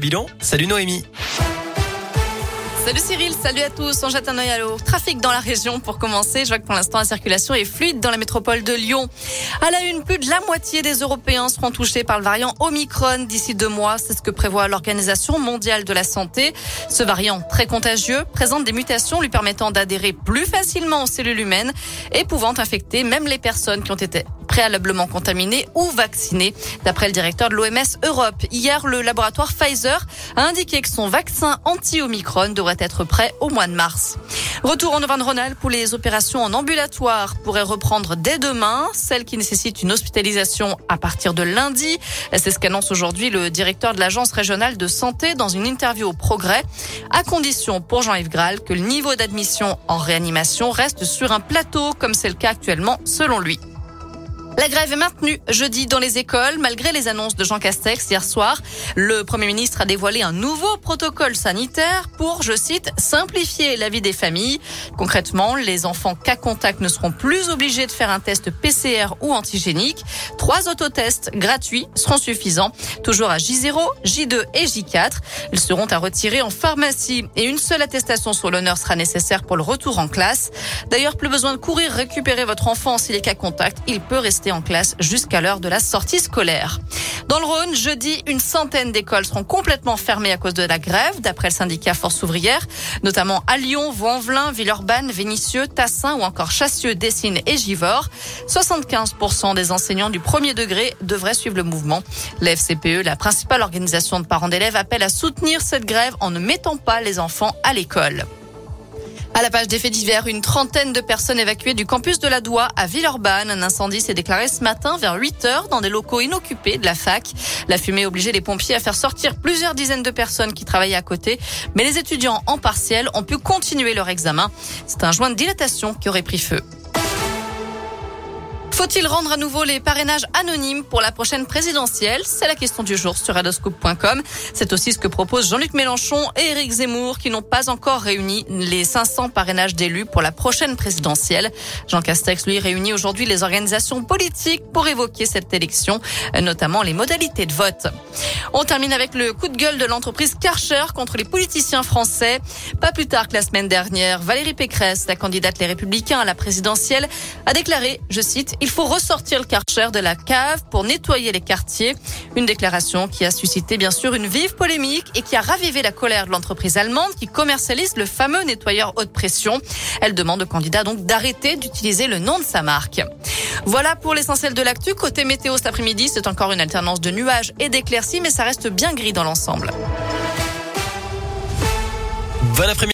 Bilan, salut Noémie. Salut Cyril, salut à tous. On jette un œil à l'eau. Trafic dans la région pour commencer. Je vois que pour l'instant la circulation est fluide dans la métropole de Lyon. À la une, plus de la moitié des Européens seront touchés par le variant Omicron d'ici deux mois. C'est ce que prévoit l'Organisation mondiale de la santé. Ce variant très contagieux présente des mutations lui permettant d'adhérer plus facilement aux cellules humaines et pouvant infecter même les personnes qui ont été préalablement contaminés ou vaccinés. D'après le directeur de l'OMS Europe, hier, le laboratoire Pfizer a indiqué que son vaccin anti-Omicron devrait être prêt au mois de mars. Retour en Auvergne-Rhône-Alpes où les opérations en ambulatoire pourraient reprendre dès demain, celles qui nécessitent une hospitalisation à partir de lundi. C'est ce qu'annonce aujourd'hui le directeur de l'Agence régionale de santé dans une interview au Progrès, à condition pour Jean-Yves Graal que le niveau d'admission en réanimation reste sur un plateau comme c'est le cas actuellement selon lui. La grève est maintenue jeudi dans les écoles malgré les annonces de Jean Castex hier soir. Le Premier ministre a dévoilé un nouveau protocole sanitaire pour, je cite, simplifier la vie des familles. Concrètement, les enfants cas contact ne seront plus obligés de faire un test PCR ou antigénique. Trois autotests gratuits seront suffisants, toujours à J0, J2 et J4. Ils seront à retirer en pharmacie et une seule attestation sur l'honneur sera nécessaire pour le retour en classe. D'ailleurs, plus besoin de courir récupérer votre enfant s'il est cas contact. Il peut rester en classe jusqu'à l'heure de la sortie scolaire. Dans le Rhône, jeudi, une centaine d'écoles seront complètement fermées à cause de la grève, d'après le syndicat Force ouvrière, notamment à Lyon, Vaux-en-Velin, Villeurbanne, Vénissieux, Tassin ou encore Chassieux, Dessines et Givors. 75% des enseignants du premier degré devraient suivre le mouvement. La FCPE, la principale organisation de parents d'élèves, appelle à soutenir cette grève en ne mettant pas les enfants à l'école. À la page des faits divers, une trentaine de personnes évacuées du campus de la Doua à Villeurbanne. Un incendie s'est déclaré ce matin vers 8 heures dans des locaux inoccupés de la fac. La fumée obligeait les pompiers à faire sortir plusieurs dizaines de personnes qui travaillaient à côté. Mais les étudiants en partiel ont pu continuer leur examen. C'est un joint de dilatation qui aurait pris feu. Faut-il rendre à nouveau les parrainages anonymes pour la prochaine présidentielle? C'est la question du jour sur radoscope.com. C'est aussi ce que proposent Jean-Luc Mélenchon et Éric Zemmour qui n'ont pas encore réuni les 500 parrainages d'élus pour la prochaine présidentielle. Jean Castex, lui, réunit aujourd'hui les organisations politiques pour évoquer cette élection, notamment les modalités de vote. On termine avec le coup de gueule de l'entreprise Karcher contre les politiciens français. Pas plus tard que la semaine dernière, Valérie Pécresse, la candidate Les Républicains à la présidentielle, a déclaré, je cite, il faut ressortir le Karcher de la cave pour nettoyer les quartiers. Une déclaration qui a suscité bien sûr une vive polémique et qui a ravivé la colère de l'entreprise allemande qui commercialise le fameux nettoyeur haute pression. Elle demande au candidat donc d'arrêter d'utiliser le nom de sa marque. Voilà pour l'essentiel de l'actu. Côté météo cet après-midi, c'est encore une alternance de nuages et d'éclaircies, mais ça reste bien gris dans l'ensemble.